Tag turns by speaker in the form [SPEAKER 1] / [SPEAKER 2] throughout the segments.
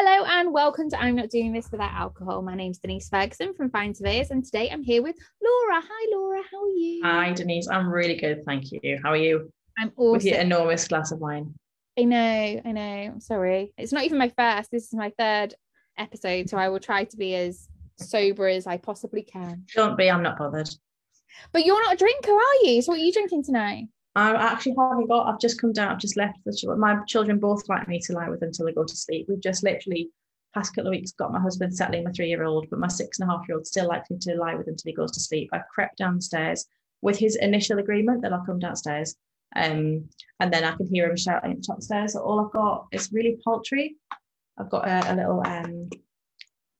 [SPEAKER 1] Hello and welcome to I'm Not Doing This Without Alcohol. My name's Denise Ferguson from Find Surveyors, and today I'm here with Laura. Hi, Laura. How are you?
[SPEAKER 2] Hi, Denise. I'm really good, thank you. How are you?
[SPEAKER 1] I'm awesome.
[SPEAKER 2] With your enormous glass of wine.
[SPEAKER 1] I know, I know. I'm sorry. It's not even my first. This is my third episode, so I will try to be as sober as I possibly can.
[SPEAKER 2] Don't be, I'm not bothered.
[SPEAKER 1] But you're not a drinker, are you? So what are you drinking tonight?
[SPEAKER 2] I actually haven't got, I've just come down, I've just left the children. My children both like me to lie with them until they go to sleep. We've just literally, past couple of weeks, got my husband settling my three year old, but my six and a half year old still likes me to lie with him until he goes to sleep. I've crept downstairs with his initial agreement that I'll come downstairs. Um, and then I can hear him shouting upstairs. So all I've got is really paltry. I've got a, a little um,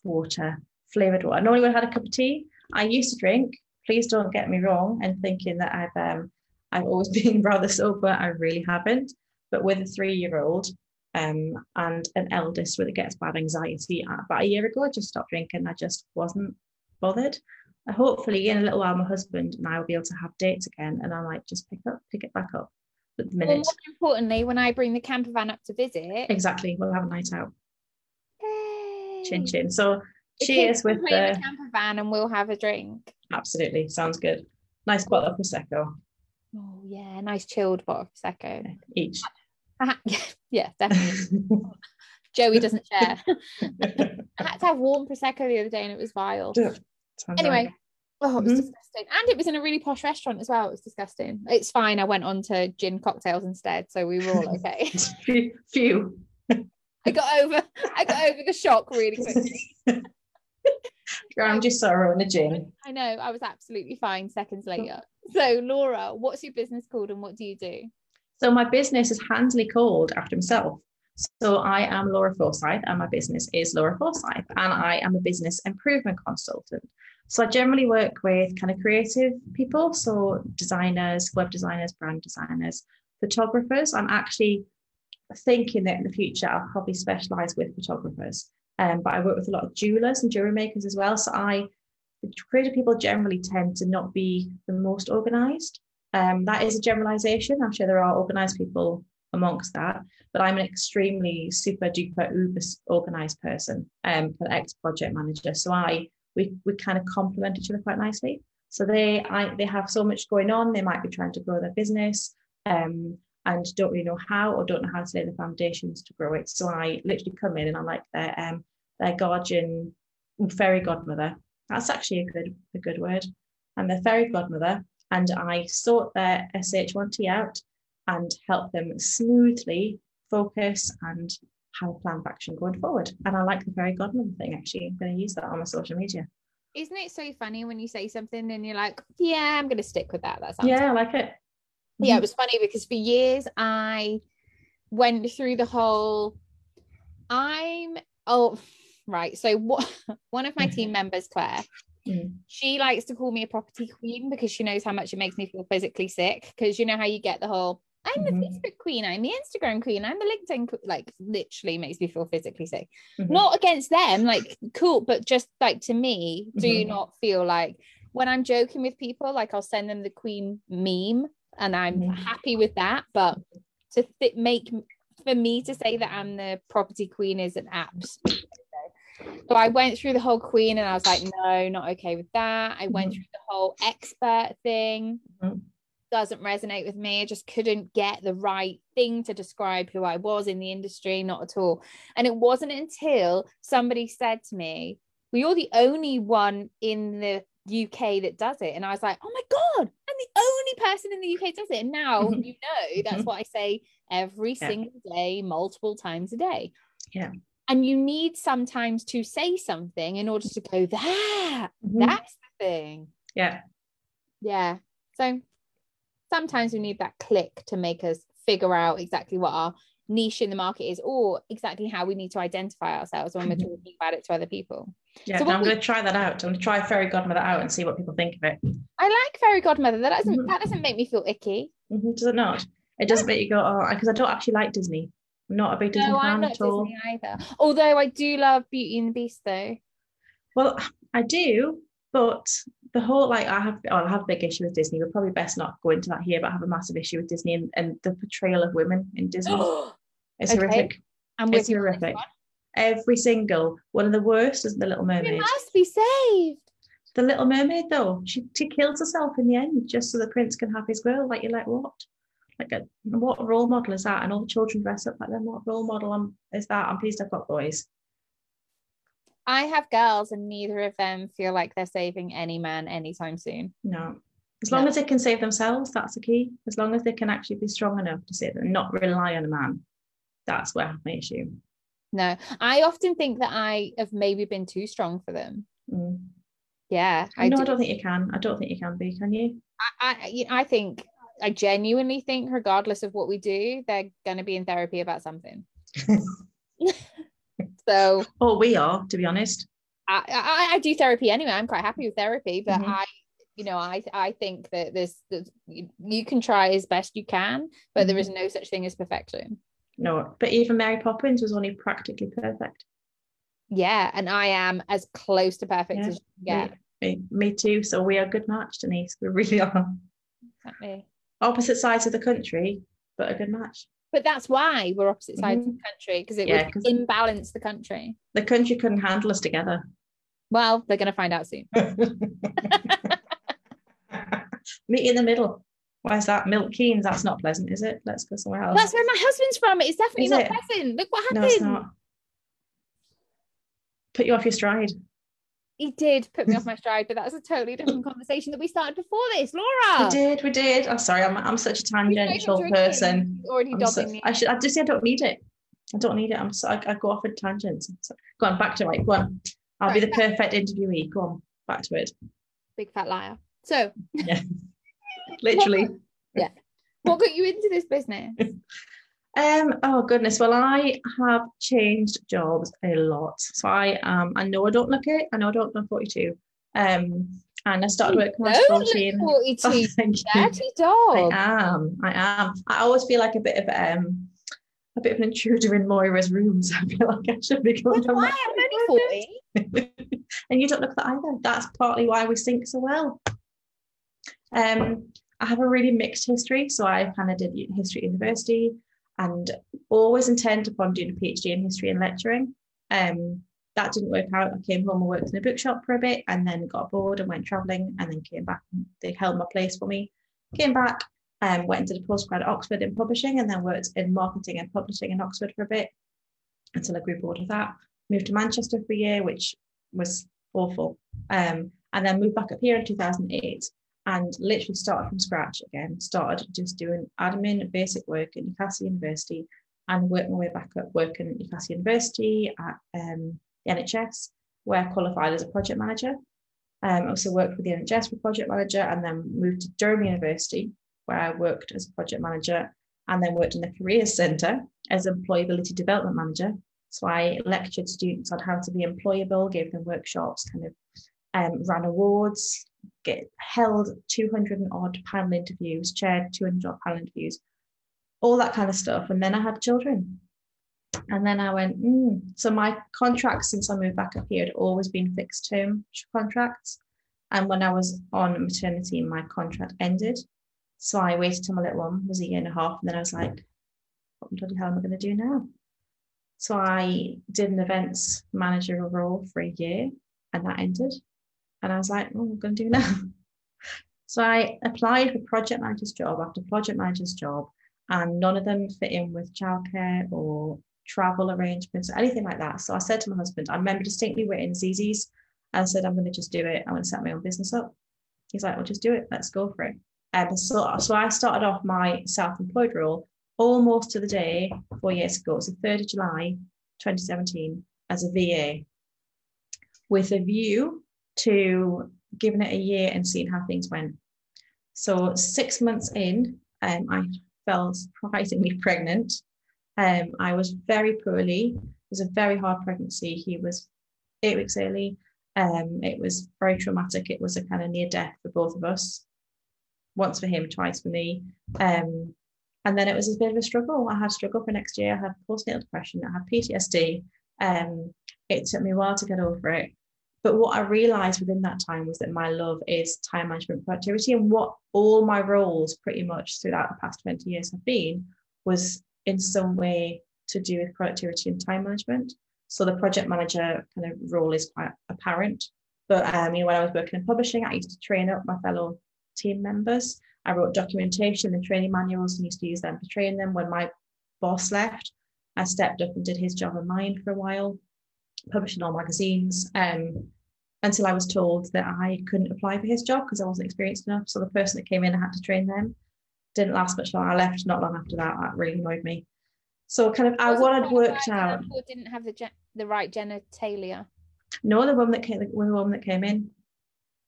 [SPEAKER 2] water, flavoured water. I normally would have had a cup of tea. I used to drink. Please don't get me wrong and thinking that I've um, I've always been rather sober. I really haven't. But with a three-year-old um, and an eldest that gets bad anxiety, uh, about a year ago, I just stopped drinking. I just wasn't bothered. Uh, hopefully, in a little while, my husband and I will be able to have dates again, and I might just pick up, pick it back up. But the
[SPEAKER 1] Well,
[SPEAKER 2] minute,
[SPEAKER 1] more importantly, when I bring the camper van up to visit,
[SPEAKER 2] exactly, we'll have a night out.
[SPEAKER 1] Yay.
[SPEAKER 2] Chin chin. So
[SPEAKER 1] The
[SPEAKER 2] cheers with
[SPEAKER 1] play in
[SPEAKER 2] the
[SPEAKER 1] the camper van and we'll have a drink.
[SPEAKER 2] absolutely sounds good. Nice bottle of prosecco
[SPEAKER 1] Oh yeah, nice chilled bottle of prosecco.
[SPEAKER 2] each.
[SPEAKER 1] yeah, definitely. Joey doesn't share. I had to have warm prosecco the other day and it was vile.
[SPEAKER 2] Sounds
[SPEAKER 1] Anyway,
[SPEAKER 2] right.
[SPEAKER 1] oh, it was
[SPEAKER 2] Mhm.
[SPEAKER 1] disgusting, and it was in a really posh restaurant as well. It was disgusting. It's fine. I went on to gin cocktails instead, so we were all okay.
[SPEAKER 2] few, few.
[SPEAKER 1] I got over. I got over the shock really quickly.
[SPEAKER 2] Drowned your sorrow in a gin.
[SPEAKER 1] I know. I was absolutely fine seconds later. So, Laura, what's your business called and what do you do?
[SPEAKER 2] So my business is handily called after myself. So I am Laura Forsyth and my business is Laura Forsyth and I am a business improvement consultant. So I generally work with kind of creative people, so designers, web designers, brand designers, photographers. I'm actually thinking that in the future I'll probably specialize with photographers. Um, but I work with a lot of jewelers and jewelry makers as well. So I creative people generally tend to not be the most organized. Um, that is a generalization. I'm sure there are organized people amongst that, but I'm an extremely super duper uber organized person, um, an ex project manager. So I we we kind of complement each other quite nicely. So they I they have so much going on. They might be trying to grow their business, um, and don't really know how or don't know how to lay the foundations to grow it. So I literally come in and I'm like their um their guardian fairy godmother. That's actually a good a good word. I'm their fairy godmother and I sort their SH1T out and help them smoothly focus and have a plan of action going forward. And I like the fairy godmother thing actually. I'm going to use that on my social media.
[SPEAKER 1] Isn't it so funny when you say something and you're like, yeah, I'm going to stick with that? That sounds
[SPEAKER 2] Yeah, I like it.
[SPEAKER 1] yeah it mm-hmm. was funny because for years i went through the whole i'm oh right so what one of my team members claire
[SPEAKER 2] Mm.
[SPEAKER 1] she likes to call me a property queen because she knows how much it makes me feel physically sick because you know how you get the whole i'm the
[SPEAKER 2] Mhm.
[SPEAKER 1] facebook queen i'm the instagram queen i'm the linkedin que-" like literally makes me feel physically sick
[SPEAKER 2] Mhm.
[SPEAKER 1] not against them like cool but just like to me do you
[SPEAKER 2] Mhm.
[SPEAKER 1] not feel like when i'm joking with people like i'll send them the queen meme and i'm
[SPEAKER 2] Mhm.
[SPEAKER 1] happy with that but to th- make for me to say that i'm the property queen is an absolute. So i went through the whole queen and i was like no not okay with that i went
[SPEAKER 2] Mhm.
[SPEAKER 1] through the whole expert thing
[SPEAKER 2] Mhm.
[SPEAKER 1] doesn't resonate with me. I just couldn't get the right thing to describe who I was in the industry, not at all. And it wasn't until somebody said to me, Well, you're the only one in the UK that does it. And I was like, Oh my God, I'm the only person in the UK that does it. And now you know that's what I say every
[SPEAKER 2] Yeah.
[SPEAKER 1] single day, multiple times a day.
[SPEAKER 2] Yeah.
[SPEAKER 1] And you need sometimes to say something in order to go, That,
[SPEAKER 2] Mhm.
[SPEAKER 1] that's the thing.
[SPEAKER 2] Yeah.
[SPEAKER 1] Yeah. So sometimes we need that click to make us figure out exactly what our niche in the market is or exactly how we need to identify ourselves when we're
[SPEAKER 2] Mhm.
[SPEAKER 1] talking about it to other people.
[SPEAKER 2] Yeah.
[SPEAKER 1] So
[SPEAKER 2] I'm
[SPEAKER 1] we-
[SPEAKER 2] going to try that out. I'm going to try fairy godmother out and see what people think of it.
[SPEAKER 1] I like fairy godmother. That doesn't
[SPEAKER 2] Mhm.
[SPEAKER 1] that doesn't make me feel icky.
[SPEAKER 2] Mhm, Does it not? It doesn't make you go, oh, because I don't actually like Disney. Not a big Disney
[SPEAKER 1] No,
[SPEAKER 2] fan
[SPEAKER 1] I'm not
[SPEAKER 2] at all.
[SPEAKER 1] Disney either. Although I do love Beauty and the Beast though.
[SPEAKER 2] Well, I do, but the whole like I have, oh, I have a big issue with Disney. We're probably best not go into that here, but I have a massive issue with Disney and, and the portrayal of women in Disney. It's
[SPEAKER 1] Okay.
[SPEAKER 2] horrific.
[SPEAKER 1] I'm
[SPEAKER 2] It's
[SPEAKER 1] you on this
[SPEAKER 2] horrific. Every single one of the worst is the Little
[SPEAKER 1] It
[SPEAKER 2] Mermaid.
[SPEAKER 1] must be saved.
[SPEAKER 2] The Little Mermaid, though, she, she kills herself in the end just so the prince can have his girl. Like, you're like, what? Like, a, what role model is that? And all the children dress up like them. What role model is that? I'm pleased I've got boys.
[SPEAKER 1] I have girls, and neither of them feel like they're saving any man anytime soon.
[SPEAKER 2] No. As long
[SPEAKER 1] No.
[SPEAKER 2] as they can save themselves, that's the key. As long as they can actually be strong enough to save and not rely on a man, that's where I have my issue.
[SPEAKER 1] No, I often think that I have maybe been too strong for them.
[SPEAKER 2] Mm.
[SPEAKER 1] Yeah,
[SPEAKER 2] I, no,
[SPEAKER 1] do.
[SPEAKER 2] I don't think you can. I don't think you can be, can you?
[SPEAKER 1] I, I, I think I genuinely think, regardless of what we do, they're going to be in therapy about something. so
[SPEAKER 2] Oh, we are, to be honest.
[SPEAKER 1] I, I, I do therapy anyway. I'm quite happy with therapy, but
[SPEAKER 2] Mhm.
[SPEAKER 1] I, you know, I, I think that this, this you, you can try as best you can, but there is no such thing as perfection.
[SPEAKER 2] No, but even Mary Poppins was only practically perfect.
[SPEAKER 1] Yeah, and I am as close to perfect
[SPEAKER 2] Yeah,
[SPEAKER 1] as you can get.
[SPEAKER 2] Me, me too. So we are a good match, Denise. We really are.
[SPEAKER 1] Exactly.
[SPEAKER 2] Opposite sides of the country, but a good match.
[SPEAKER 1] But that's why we're opposite sides of the mm-hmm. country because it
[SPEAKER 2] Yeah,
[SPEAKER 1] would imbalance the country.
[SPEAKER 2] The country couldn't handle us together.
[SPEAKER 1] Well, they're going to find out soon.
[SPEAKER 2] Meet in the middle. Where's that? Milton Keynes. That's not pleasant, is it? Let's go somewhere else.
[SPEAKER 1] That's where my husband's from. It's definitely
[SPEAKER 2] Is
[SPEAKER 1] not
[SPEAKER 2] it?
[SPEAKER 1] pleasant. Look what happened.
[SPEAKER 2] no, it's not. Put you off your stride.
[SPEAKER 1] He did put me off my stride, but that's a totally different conversation that we started before this. Laura, we
[SPEAKER 2] did, we did. I'm sorry, I'm, I'm such a tangential person.
[SPEAKER 1] Already
[SPEAKER 2] I'm
[SPEAKER 1] dobbing
[SPEAKER 2] so-
[SPEAKER 1] me.
[SPEAKER 2] I should. I just say I don't need it. I don't need it. I'm. So, I, I go off in tangents. So, go on, back to it. Go on. I'll be the
[SPEAKER 1] Right.
[SPEAKER 2] perfect interviewee. Go on, back to it.
[SPEAKER 1] Big fat liar. So, Yeah.
[SPEAKER 2] Literally. Yeah.
[SPEAKER 1] What got you into this business?
[SPEAKER 2] Um. Oh goodness. Well, I have changed jobs a lot. So I um. I know I don't look it. I know I don't look 42. Um. And I started working when I was
[SPEAKER 1] Don't look
[SPEAKER 2] 14.
[SPEAKER 1] 42.
[SPEAKER 2] Oh, thank you.
[SPEAKER 1] Dirty
[SPEAKER 2] I am. I am. I always feel like a bit of um, a bit of an intruder in Moira's rooms. I feel like I should be going.
[SPEAKER 1] But why? I'm only 40.
[SPEAKER 2] and you don't look that either. That's partly why we sync so well. Um, I have a really mixed history. So I kind of did history at university and always intend upon doing a PhD in history and lecturing. Um, that didn't work out. I came home and worked in a bookshop for a bit and then got bored and went traveling and then came back. They held my place for me. Came back and went into the postgrad at Oxford in publishing and then worked in marketing and publishing in Oxford for a bit until I grew bored of that. Moved to Manchester for a year, which was awful. Um, and then moved back up here in 2008 and literally started from scratch again. Started just doing admin, basic work at Newcastle University and worked my way back up working at Newcastle University at um, the NHS, where I qualified as a project manager. Um, I also worked with the NHS for project manager and then moved to Durham University, where I worked as a project manager and then worked in the Careers Centre as employability development manager. So I lectured students on how to be employable, gave them workshops, kind of um, ran awards, get held 200 and odd panel interviews, chaired 200 odd panel interviews, all that kind of stuff. And then I had children. And then I went, mm. so my contracts since I moved back up here had always been fixed term contracts. And when I was on maternity, my contract ended. So I waited till my little one was a year and a half. And then I was like, what bloody hell am I going to do now? So I did an events manager role for a year and that ended. And I was like, oh, what am I going to do now? So I applied for project manager's job after project manager's job, and none of them fit in with childcare or travel arrangements, or anything like that. So I said to my husband, I remember distinctly we're in Zizzi's. I said, I'm going to just do it. I'm going to set my own business up. He's like, well, just do it. Let's go for it. Um, so, so I started off my self-employed role almost to the day four years ago. It was the 3rd of July, 2017, as a VA with a view to giving it a year and seeing how things went. So six months in, um, I fell surprisingly pregnant. Um, I was very poorly. It was a very hard pregnancy. He was eight weeks early. Um, it was very traumatic. It was a kind of near death for both of us. Once for him, twice for me. Um, and then it was a bit of a struggle. I had struggle for next year. I had postnatal depression. I had PTSD. Um, it took me a while to get over it. But what I realized within that time was that my love is time management productivity. And what all my roles pretty much throughout the past 20 years have been was in some way to do with productivity and time management. So the project manager kind of role is quite apparent. But um, you know, when I was working in publishing, I used to train up my fellow team members. I wrote documentation and training manuals and used to use them to train them. When my boss left, I stepped up and did his job and mine for a while, publishing all magazines. Um, until I was told that I couldn't apply for his job because I wasn't experienced enough. So the person that came in, I had to train them. Didn't last much long. I left not long after that. That really annoyed me. So kind of I, what I'd worked out.
[SPEAKER 1] Didn't have the gen- the right genitalia.
[SPEAKER 2] No, the woman that came, the woman that came in.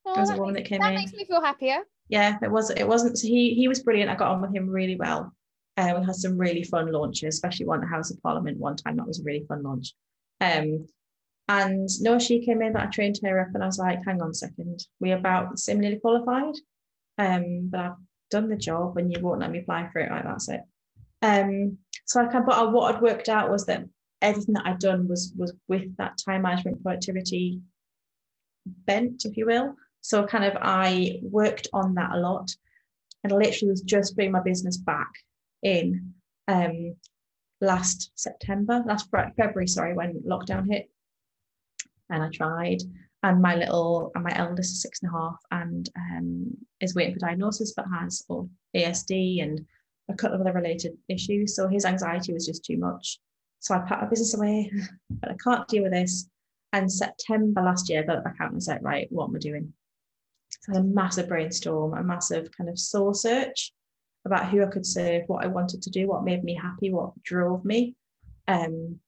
[SPEAKER 1] Oh, there was a woman that came that in. That makes me feel happier.
[SPEAKER 2] Yeah, it was. It wasn't. So he he was brilliant. I got on with him really well. Uh, we had some really fun launches, especially one at the House of Parliament one time. That was a really fun launch. Um, and no, she came in, but I trained her up, and I was like, "Hang on a second, we're about similarly qualified, um, but I've done the job, and you won't let me apply for it. Like that's it." Um, so I can, but what I'd worked out was that everything that I'd done was was with that time management productivity bent, if you will. So kind of I worked on that a lot, and I literally was just bringing my business back in um, last September, last February, sorry, when lockdown hit, and I tried. And my little, and my eldest is six and a half, and um, is waiting for diagnosis, but has or ASD and a couple of other related issues. So his anxiety was just too much. So I put my business away, but I can't deal with this. And September last year, I got back out and said, right, what am I doing? So I had a massive brainstorm, a massive kind of soul search about who I could serve, what I wanted to do, what made me happy, what drove me. Um,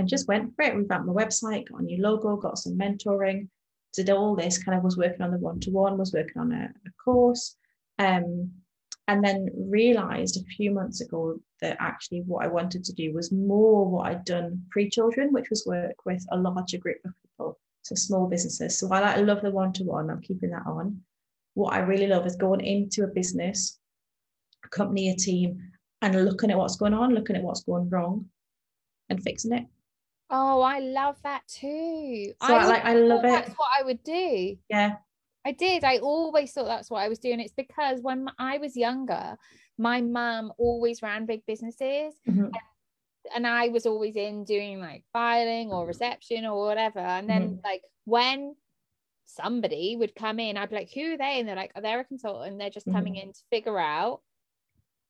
[SPEAKER 2] and just went for it. Revamped my website, got a new logo, got some mentoring, did all this, kind of was working on the one-to-one, was working on a, a course. Um, and then realized a few months ago that actually what I wanted to do was more what I'd done pre-children, which was work with a larger group of people, so small businesses. So while I love the one-to-one, I'm keeping that on. What I really love is going into a business, a company, a team, and looking at what's going on, looking at what's going wrong, and fixing it.
[SPEAKER 1] Oh, I love that too.
[SPEAKER 2] So I, like I love it.
[SPEAKER 1] That's what I would do.
[SPEAKER 2] Yeah.
[SPEAKER 1] I did. I always thought that's what I was doing. It's because when I was younger, my mum always ran big businesses. Mm-hmm. And, and, I was always in doing like filing or reception or whatever. And then, mm-hmm. like, when somebody would come in, I'd be like, who are they? And they're like, oh, they're a consultant. They're just mm-hmm. coming in to figure out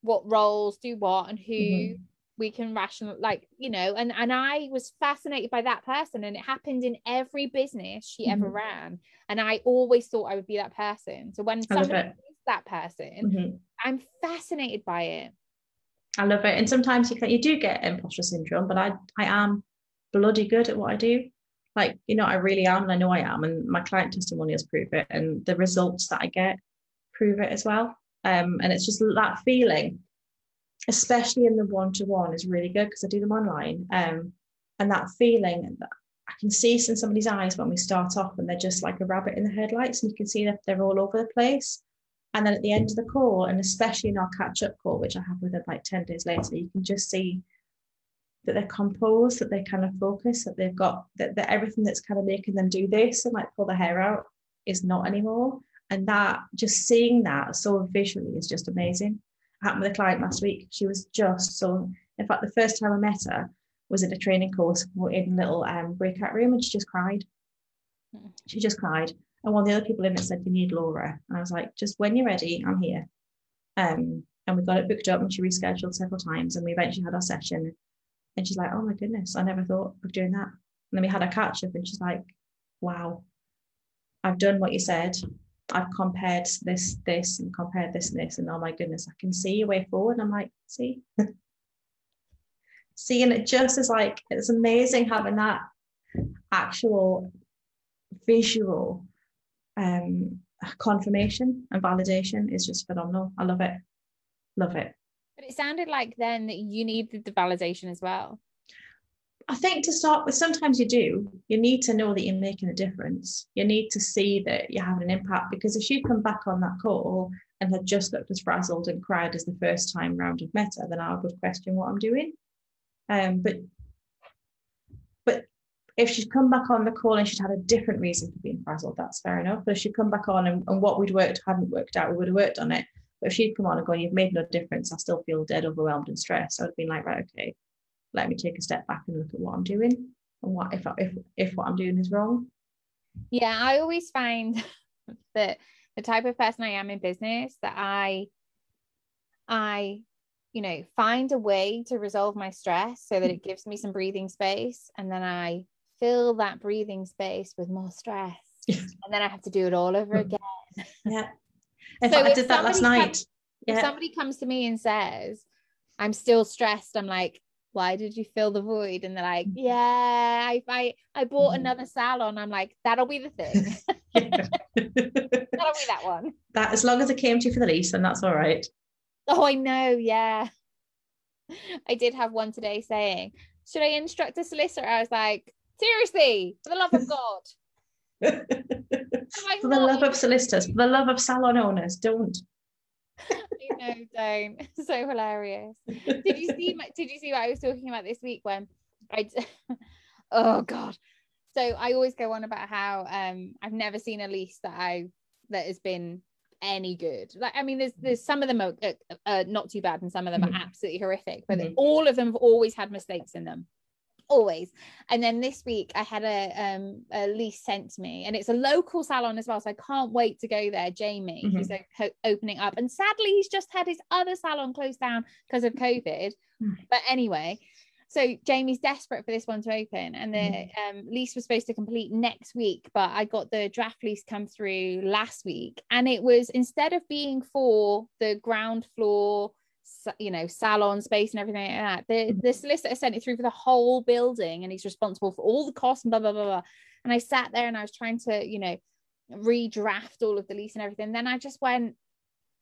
[SPEAKER 1] what roles do what and who mm-hmm we can rational like you know and and i was fascinated by that person and it happened in every business she mm-hmm. ever ran and i always thought i would be that person. So when somebody is that person mm-hmm. i'm fascinated by it.
[SPEAKER 2] I love it. And sometimes you can, you do get imposter syndrome but i i am bloody good at what i do. Like you know i really am and i know i am and my client testimonials prove it and the results that i get prove it as well. Um and it's just that feeling especially in the one-to-one is really good because I do them online. Um, and that feeling that I can see in somebody's eyes when we start off and they're just like a rabbit in the headlights and you can see that they're all over the place. And then at the end of the call, and especially in our catch-up call, which I have with them like 10 days later, you can just see that they're composed, that they're kind of focus, that they've got that, that everything that's kind of making them do this and like pull their hair out is not anymore. And that just seeing that so visually is just amazing happened with a client last week. She was just so. In fact, the first time I met her was at a training course in a little um, breakout room, and she just cried. She just cried. And one of the other people in it said, "You need Laura," and I was like, "Just when you're ready, I'm here." Um, and we got it booked up, and she rescheduled several times, and we eventually had our session. And she's like, "Oh my goodness, I never thought of doing that." And then we had a catch up, and she's like, "Wow, I've done what you said. I've compared this, this, and compared this and this, and oh my goodness, I can see a way forward. And I'm like, see, seeing it just is like it's amazing having that actual visual um, confirmation and validation is just phenomenal. I love it, love it.
[SPEAKER 1] But it sounded like then that you needed the validation as well.
[SPEAKER 2] I think to start with, sometimes you do. You need to know that you're making a difference. You need to see that you're having an impact because if she'd come back on that call and had just looked as frazzled and cried as the first time round of meta, then I would question what I'm doing. Um, but but if she'd come back on the call and she'd had a different reason for being frazzled, that's fair enough. But if she'd come back on and, and what we'd worked hadn't worked out, we would have worked on it. But if she'd come on and gone, you've made no difference, I still feel dead overwhelmed and stressed, I would have been like, right, okay, let me take a step back and look at what I'm doing. and what if if if what I'm doing is wrong.
[SPEAKER 1] Yeah, I always find that the type of person I am in business that I I you know find a way to resolve my stress so that it gives me some breathing space and then I fill that breathing space with more stress and then I have to do it all over hmm. again.
[SPEAKER 2] Yeah. In so fact, I did that last night.
[SPEAKER 1] Comes, yeah. If somebody comes to me and says, I'm still stressed, I'm like, why did you fill the void? And they're like, mm. yeah, I I, I bought mm-hmm. another salon. I'm like, that'll be the thing. that'll be that one.
[SPEAKER 2] That as long as it came to you for the lease, then that's all right.
[SPEAKER 1] Oh, I know, yeah. I did have one today saying, should I instruct a solicitor? I was like, seriously, for the love of God.
[SPEAKER 2] for the love of solicitors, for the love of salon owners, don't.
[SPEAKER 1] you know, don't. So hilarious. Did you see? My, did you see what I was talking about this week when I? oh God. So I always go on about how um I've never seen a lease that I that has been any good. Like I mean, there's there's some of them are uh, uh, not too bad, and some of them mm-hmm. are absolutely horrific. But mm-hmm. all of them have always had mistakes in them always and then this week i had a um a lease sent to me and it's a local salon as well so i can't wait to go there jamie mm-hmm. who's o- opening up and sadly he's just had his other salon closed down because of covid mm. but anyway so jamie's desperate for this one to open and the mm-hmm. um, lease was supposed to complete next week but i got the draft lease come through last week and it was instead of being for the ground floor you know salon space and everything like that. The, mm-hmm. the solicitor sent it through for the whole building and he's responsible for all the costs and blah blah blah blah. And i sat there and i was trying to you know redraft all of the lease and everything. Then i just went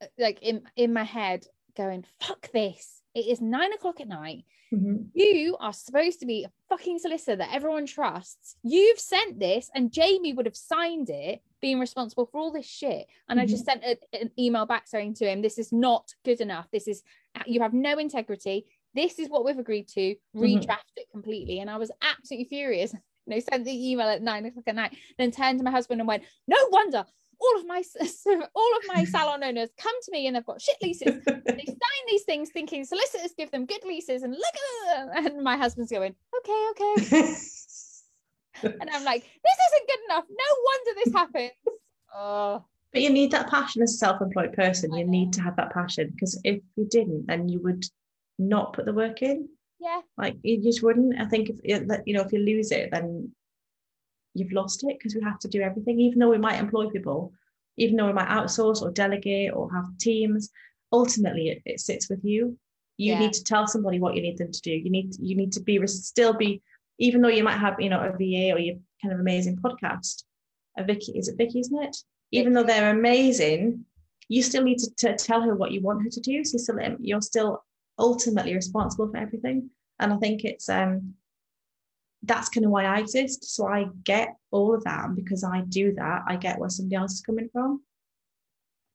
[SPEAKER 1] uh, like in in my head going fuck this. It is nine o'clock at night. Mm-hmm. you are supposed to be a fucking solicitor that everyone trusts. You've sent this and jamie would have signed it being responsible for all this shit. And mm-hmm. I just mm-hmm. sent a, an email back saying to him, This is not good enough. This is, you have no integrity. This is what we've agreed to. Mm-hmm. Redraft mm-hmm. it completely. And I was absolutely furious. You know, sent the email at nine o'clock at night, then turned to my husband and went, No wonder all of my all of my salon owners come to me and they've got shit leases. they sign these things thinking solicitors give them good leases, and look at them. And my husband's going, okay, okay. And I'm like, this isn't good enough. No wonder this happens. Oh.
[SPEAKER 2] But you need that passion as a self-employed person. You need to have that passion because if you didn't, then you would not put the work in.
[SPEAKER 1] Yeah.
[SPEAKER 2] Like you just wouldn't. I think if you know if you lose it, then you've lost it because we have to do everything. Even though we might employ people, even though we might outsource or delegate or have teams, ultimately it, it sits with you. You yeah. need to tell somebody what you need them to do. You need you need to be still be even though you might have, you know, a VA or your kind of amazing podcast, a Vicky, is it Vicky, isn't it? Even though they're amazing, you still need to, to tell her what you want her to do. So you're still, you're still ultimately responsible for everything. And I think it's um that's kind of why I exist. So I get all of that. And because I do that, I get where somebody else is coming from.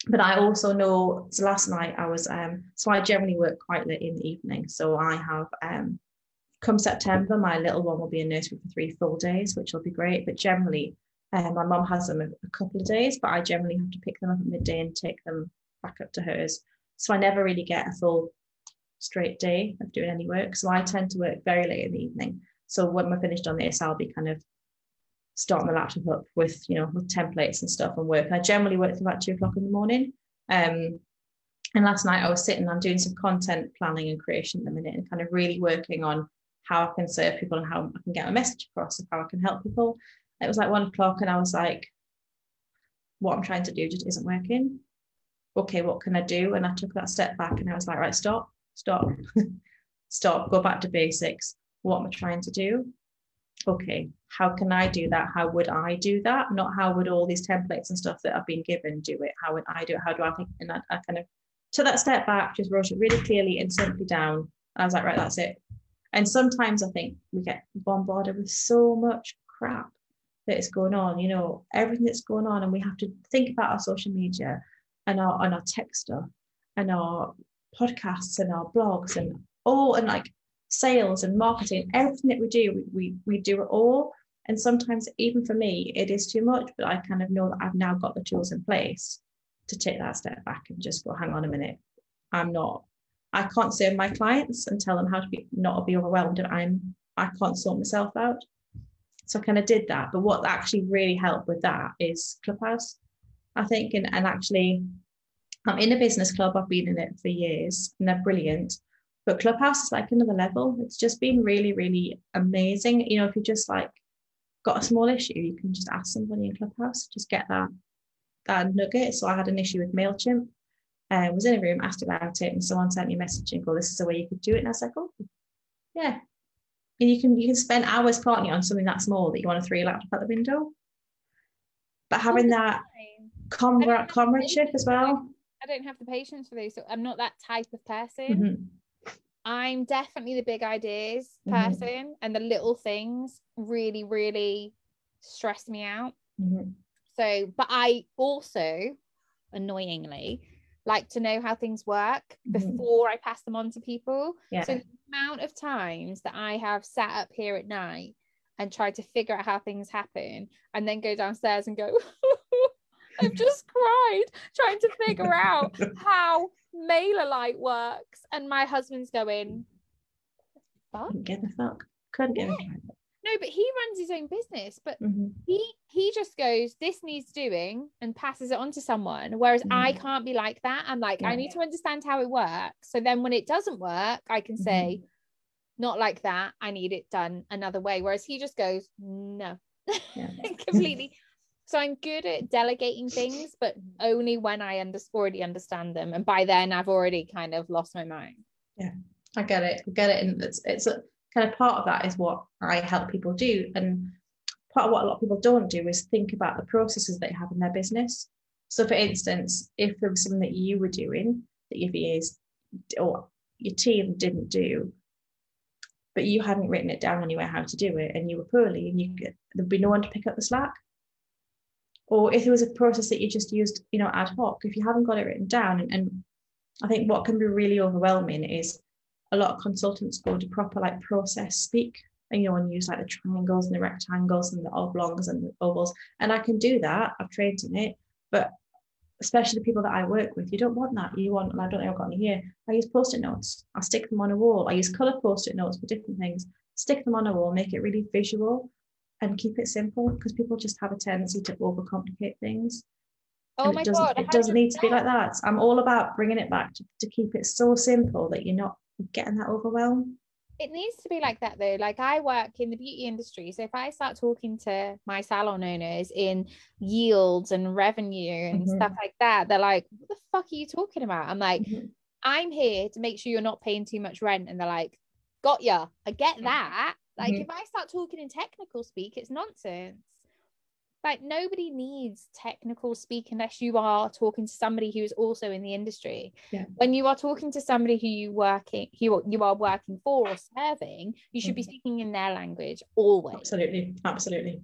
[SPEAKER 2] But I also know so last night I was um so I generally work quite late in the evening. So I have um come September, my little one will be in nursery for three full days, which will be great. But generally, um, my mum has them a, a, couple of days, but I generally have to pick them up at midday and take them back up to hers. So I never really get a full straight day of doing any work. So I tend to work very late in the evening. So when we're finished on this, I'll be kind of starting the laptop up with, you know, with templates and stuff and work. I generally work till about two o'clock in the morning. Um, and last night I was sitting, I'm doing some content planning and creation at the minute and kind of really working on how I can serve people and how I can get my message across and how I can help people. It was like one o'clock and I was like, what I'm trying to do just isn't working. Okay, what can I do? And I took that step back and I was like, right, stop, stop, stop, go back to basics. What am I trying to do? Okay, how can I do that? How would I do that? Not how would all these templates and stuff that I've been given do it? How would I do it? How do I think? And I, I kind of took that step back, just wrote it really clearly and simply down. I was like, right, that's it. And sometimes I think we get bombarded with so much crap that is going on, you know, everything that's going on, and we have to think about our social media and our and our tech stuff and our podcasts and our blogs and all and like sales and marketing, everything that we do, we, we, we do it all. And sometimes, even for me, it is too much, but I kind of know that I've now got the tools in place to take that step back and just go, hang on a minute, I'm not I can't serve my clients and tell them how to be not be overwhelmed if I'm I can't sort myself out. so I kind of did that. But what actually really helped with that is Clubhouse, I think, and, and actually I'm in a business club. I've been in it for years and they're brilliant. But Clubhouse is like another level. It's just been really, really amazing. You know, if you just like got a small issue, you can just ask somebody in Clubhouse, just get that that nugget. So I had an issue with MailChimp. Uh, was in a room, asked about it, and someone sent me a message and go, This is the way you could do it. And I was like, Oh, yeah. And you can you can spend hours, can't on something that small that you want to throw your laptop out the window. But having that comrade, comradeship as well.
[SPEAKER 1] I don't have the patience for those. So I'm not that type of person. Mm-hmm. I'm definitely the big ideas mm-hmm. person, mm-hmm. and the little things really, really stress me out. Mm-hmm. So, but I also, annoyingly, like to know how things work mm-hmm. before I pass them on to people. Yeah. So the amount of times that I have sat up here at night and tried to figure out how things happen and then go downstairs and go I've just cried trying to figure out how MailerLite works. And my husband's going,
[SPEAKER 2] fuck? Get the fuck. Couldn't get yeah.
[SPEAKER 1] No, but he runs his own business, but mm-hmm. he he just goes, this needs doing and passes it on to someone. Whereas mm-hmm. I can't be like that. I'm like, yeah. I need to understand how it works. So then when it doesn't work, I can mm-hmm. say, not like that. I need it done another way. Whereas he just goes, no. Yeah. completely so I'm good at delegating things, but only when I under- already understand them. And by then I've already kind of lost my mind.
[SPEAKER 2] Yeah, I get it. I get it. And it's, it's a kind of part of that is what I help people do. And part of what a lot of people don't do is think about the processes they have in their business. So, for instance, if there was something that you were doing that your VAs or your team didn't do, but you hadn't written it down anywhere how to do it, and you were poorly, and you there'd be no one to pick up the slack or if it was a process that you just used you know ad hoc if you haven't got it written down and, and i think what can be really overwhelming is a lot of consultants go to proper like process speak and you know and use like the triangles and the rectangles and the oblongs and the ovals and i can do that i've trained in it but especially the people that i work with you don't want that you want and i don't think i've got any here i use post-it notes i stick them on a wall i use color post-it notes for different things stick them on a wall make it really visual and keep it simple because people just have a tendency to overcomplicate things.
[SPEAKER 1] Oh my
[SPEAKER 2] it doesn't,
[SPEAKER 1] god!
[SPEAKER 2] It doesn't need to be like that. I'm all about bringing it back to, to keep it so simple that you're not getting that overwhelm.
[SPEAKER 1] It needs to be like that though. Like I work in the beauty industry, so if I start talking to my salon owners in yields and revenue and mm-hmm. stuff like that, they're like, "What the fuck are you talking about?" I'm like, mm-hmm. "I'm here to make sure you're not paying too much rent," and they're like, "Got ya? I get that." Like mm-hmm. if I start talking in technical speak, it's nonsense. Like nobody needs technical speak unless you are talking to somebody who's also in the industry.
[SPEAKER 2] Yeah.
[SPEAKER 1] When you are talking to somebody who you working who you are working for or serving, you should be speaking in their language always.
[SPEAKER 2] Absolutely, absolutely.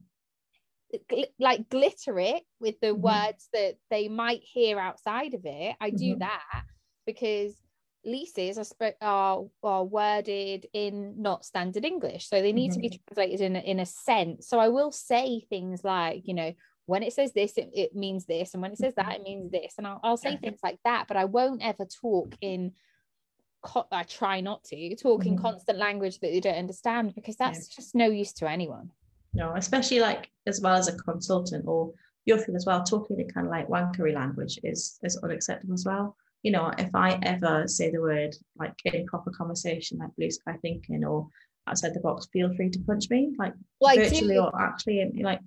[SPEAKER 1] Like glitter it with the mm-hmm. words that they might hear outside of it. I do mm-hmm. that because leases are, are, are worded in not standard English. So they need mm-hmm. to be mm-hmm. translated in a, in a sense. So I will say things like, you know, when it says this, it, it means this. And when it says that, it means this. And I'll, I'll say things like that, but I won't ever talk in, co- I try not to talk in mm-hmm. constant language that they don't understand because that's yeah. just no use to anyone.
[SPEAKER 2] No, especially like as well as a consultant or you'll feel as well, talking in kind of like wankery language is, is unacceptable as well you know, if I ever say the word like in proper conversation, like blue sky thinking or outside the box, feel free to punch me, like well, virtually or actually, and like,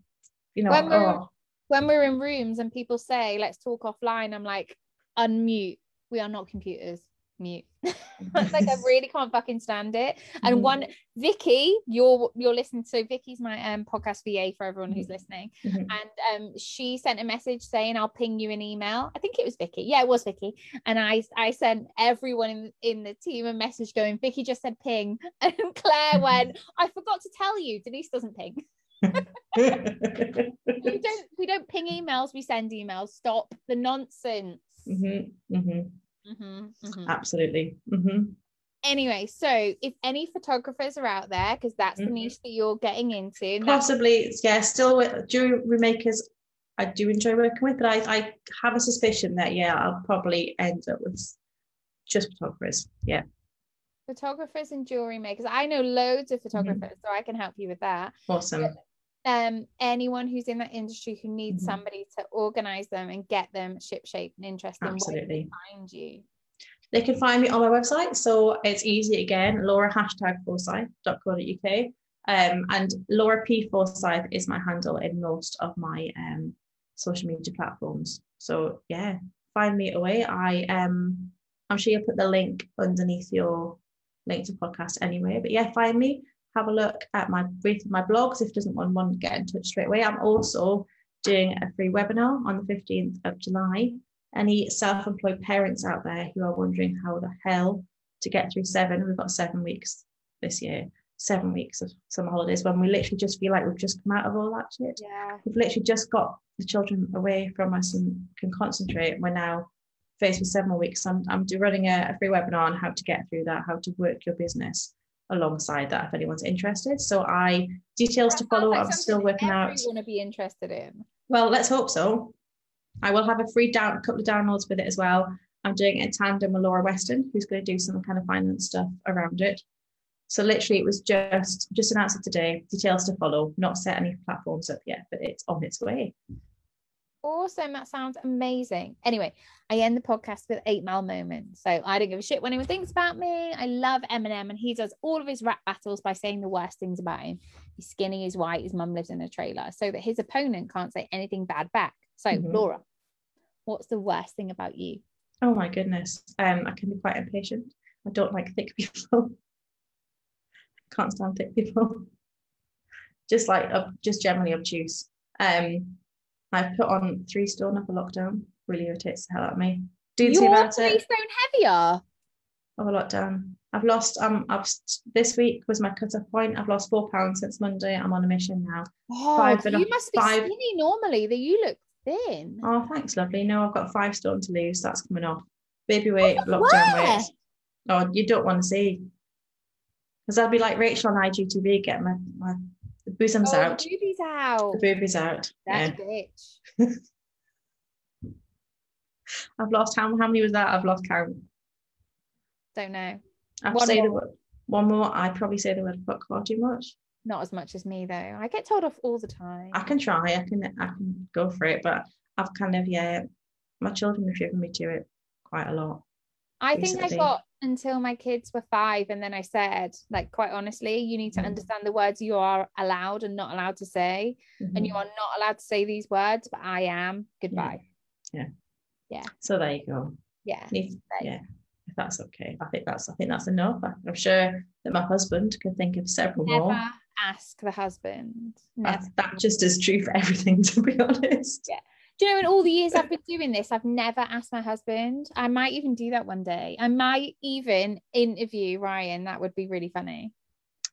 [SPEAKER 2] you know,
[SPEAKER 1] when we're, oh. when we're in rooms and people say, let's talk offline, I'm like, unmute. We are not computers mute. like I really can't fucking stand it. And mm-hmm. one Vicky, you're you're listening to Vicky's my um podcast VA for everyone who's mm-hmm. listening. Mm-hmm. And um she sent a message saying I'll ping you an email. I think it was Vicky. Yeah, it was Vicky. And I I sent everyone in, in the team a message going, Vicky just said ping. And Claire went, I forgot to tell you, Denise doesn't ping. we don't we don't ping emails, we send emails. Stop the nonsense.
[SPEAKER 2] Mm-hmm. Mm-hmm. Mm-hmm, mm-hmm. Absolutely. Mm-hmm.
[SPEAKER 1] Anyway, so if any photographers are out there, because that's the mm-hmm. niche that you're getting into,
[SPEAKER 2] possibly, yeah, still with jewelry makers, I do enjoy working with, but I, I have a suspicion that yeah, I'll probably end up with just photographers. Yeah.
[SPEAKER 1] Photographers and jewelry makers. I know loads of mm-hmm. photographers, so I can help you with that.
[SPEAKER 2] Awesome. But
[SPEAKER 1] um anyone who's in that industry who needs
[SPEAKER 2] Mhm.
[SPEAKER 1] somebody to organize them and get them ship shape and interesting
[SPEAKER 2] Absolutely.
[SPEAKER 1] find you
[SPEAKER 2] They can find me on my website. So it's easy again, Laura hashtag forsyth.co.uk. Um, and Laura P Forsyth is my handle in most of my um, social media platforms. So yeah, find me away. I um I'm sure you'll put the link underneath your link to podcast anyway. But yeah, find me, have a look at my brief my blogs if doesn't want one get in touch straight away. I'm also doing a free webinar on the 15th of July. Any self-employed parents out there who are wondering how the hell to get through seven, we've got seven weeks this year, seven weeks of summer holidays when we literally just feel like we've just come out of all that shit.
[SPEAKER 1] yeah
[SPEAKER 2] We've literally just got the children away from us and can concentrate. We're now faced with seven more weeks. I'm, I'm running a, a free webinar on how to get through that, how to work your business alongside that if anyone's interested. So I details to follow. I'm still working out.
[SPEAKER 1] Want to be interested in
[SPEAKER 2] Well, let's hope so. I will have a free down, a couple of downloads with it as well. I'm doing it in tandem with Laura Weston, who's going to do some kind of finance stuff around it. So literally, it was just just announced it today. Details to follow. Not set any platforms up yet, but it's on its way.
[SPEAKER 1] Awesome. That sounds amazing. Anyway, I end the podcast with eight mile moments. So I don't give a shit what anyone thinks about me. I love Eminem and he does all of his rap battles by saying the worst things about him. He's skinny, he's white, his mum lives in a trailer, so that his opponent can't say anything bad back. So,
[SPEAKER 2] Mhm.
[SPEAKER 1] Laura, what's the worst thing about you?
[SPEAKER 2] Oh my goodness. Um, I can be quite impatient. I don't like thick people. Can't stand thick people. Just like ob- just generally obtuse. Um, I've put on three stone up a lockdown. Really irritates the hell out of me. Do
[SPEAKER 1] You're
[SPEAKER 2] about
[SPEAKER 1] three
[SPEAKER 2] it.
[SPEAKER 1] stone heavier.
[SPEAKER 2] a lockdown. I've lost um I've this week was my cut-off point. I've lost four pounds since Monday. I'm on a mission now.
[SPEAKER 1] Oh,
[SPEAKER 2] Five
[SPEAKER 1] you must be
[SPEAKER 2] five-
[SPEAKER 1] skinny normally. That you look thin.
[SPEAKER 2] Oh, thanks, lovely. No, I've got five stone to lose. That's coming off. Baby weight,
[SPEAKER 1] the
[SPEAKER 2] lockdown
[SPEAKER 1] where?
[SPEAKER 2] weight. Oh, you don't want to see. Because I'd be like Rachel on IGTV, get my, my the bosoms
[SPEAKER 1] oh,
[SPEAKER 2] out,
[SPEAKER 1] the boobies out.
[SPEAKER 2] the boobies out.
[SPEAKER 1] That
[SPEAKER 2] Yeah.
[SPEAKER 1] bitch.
[SPEAKER 2] I've lost how how many was that? I've lost count.
[SPEAKER 1] Don't know.
[SPEAKER 2] I have to
[SPEAKER 1] One
[SPEAKER 2] say the
[SPEAKER 1] more.
[SPEAKER 2] word one more. I'd probably say the word fuck far too much.
[SPEAKER 1] Not as much as me though. I get told off all the time.
[SPEAKER 2] I can try. I can I can go for it, but I've kind of yeah. My children have driven me to it quite a lot.
[SPEAKER 1] I think I
[SPEAKER 2] recently.
[SPEAKER 1] got until my kids were five, and then I said, like, quite honestly, you need to
[SPEAKER 2] Mhm.
[SPEAKER 1] understand the words you are allowed and not allowed to say, and you
[SPEAKER 2] Mhm.
[SPEAKER 1] are not allowed to say these words, but I am. Goodbye. Yeah. Yeah. yeah.
[SPEAKER 2] So there you go.
[SPEAKER 1] Yeah.
[SPEAKER 2] If- yeah, if that's okay. I think that's I think that's enough. I- I'm sure that my husband could think of several
[SPEAKER 1] Never
[SPEAKER 2] more.
[SPEAKER 1] ask the husband.
[SPEAKER 2] That's,
[SPEAKER 1] Never.
[SPEAKER 2] that just is true for everything, to be honest.
[SPEAKER 1] Yeah. Do you know, in all the years I've been doing this, I've never asked my husband. I might even do that one day. I might even interview Ryan. That would be really funny.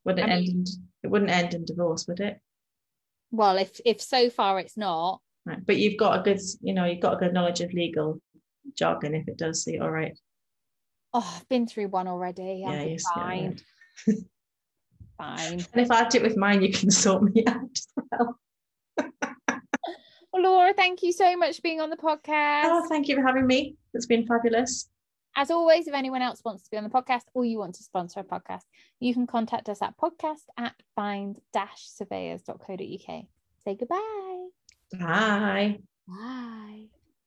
[SPEAKER 2] Would it
[SPEAKER 1] I
[SPEAKER 2] end in it wouldn't end in divorce, would it?
[SPEAKER 1] Well, if if so far it's not,
[SPEAKER 2] Right. But you've got a good, you know, you've got a good knowledge of legal jargon if it does, you're all right.
[SPEAKER 1] oh, I've been through one already.
[SPEAKER 2] Yeah,
[SPEAKER 1] be
[SPEAKER 2] you're still all
[SPEAKER 1] fine. Fine.
[SPEAKER 2] And if I do it with mine, you can sort me out.
[SPEAKER 1] Well, Laura, thank you so much for being on the podcast.
[SPEAKER 2] Oh, thank you for having me. It's been fabulous.
[SPEAKER 1] As always, if anyone else wants to be on the podcast or you want to sponsor a podcast, you can contact us at podcast at find-surveyors.co.uk. Say goodbye.
[SPEAKER 2] Bye.
[SPEAKER 1] Bye.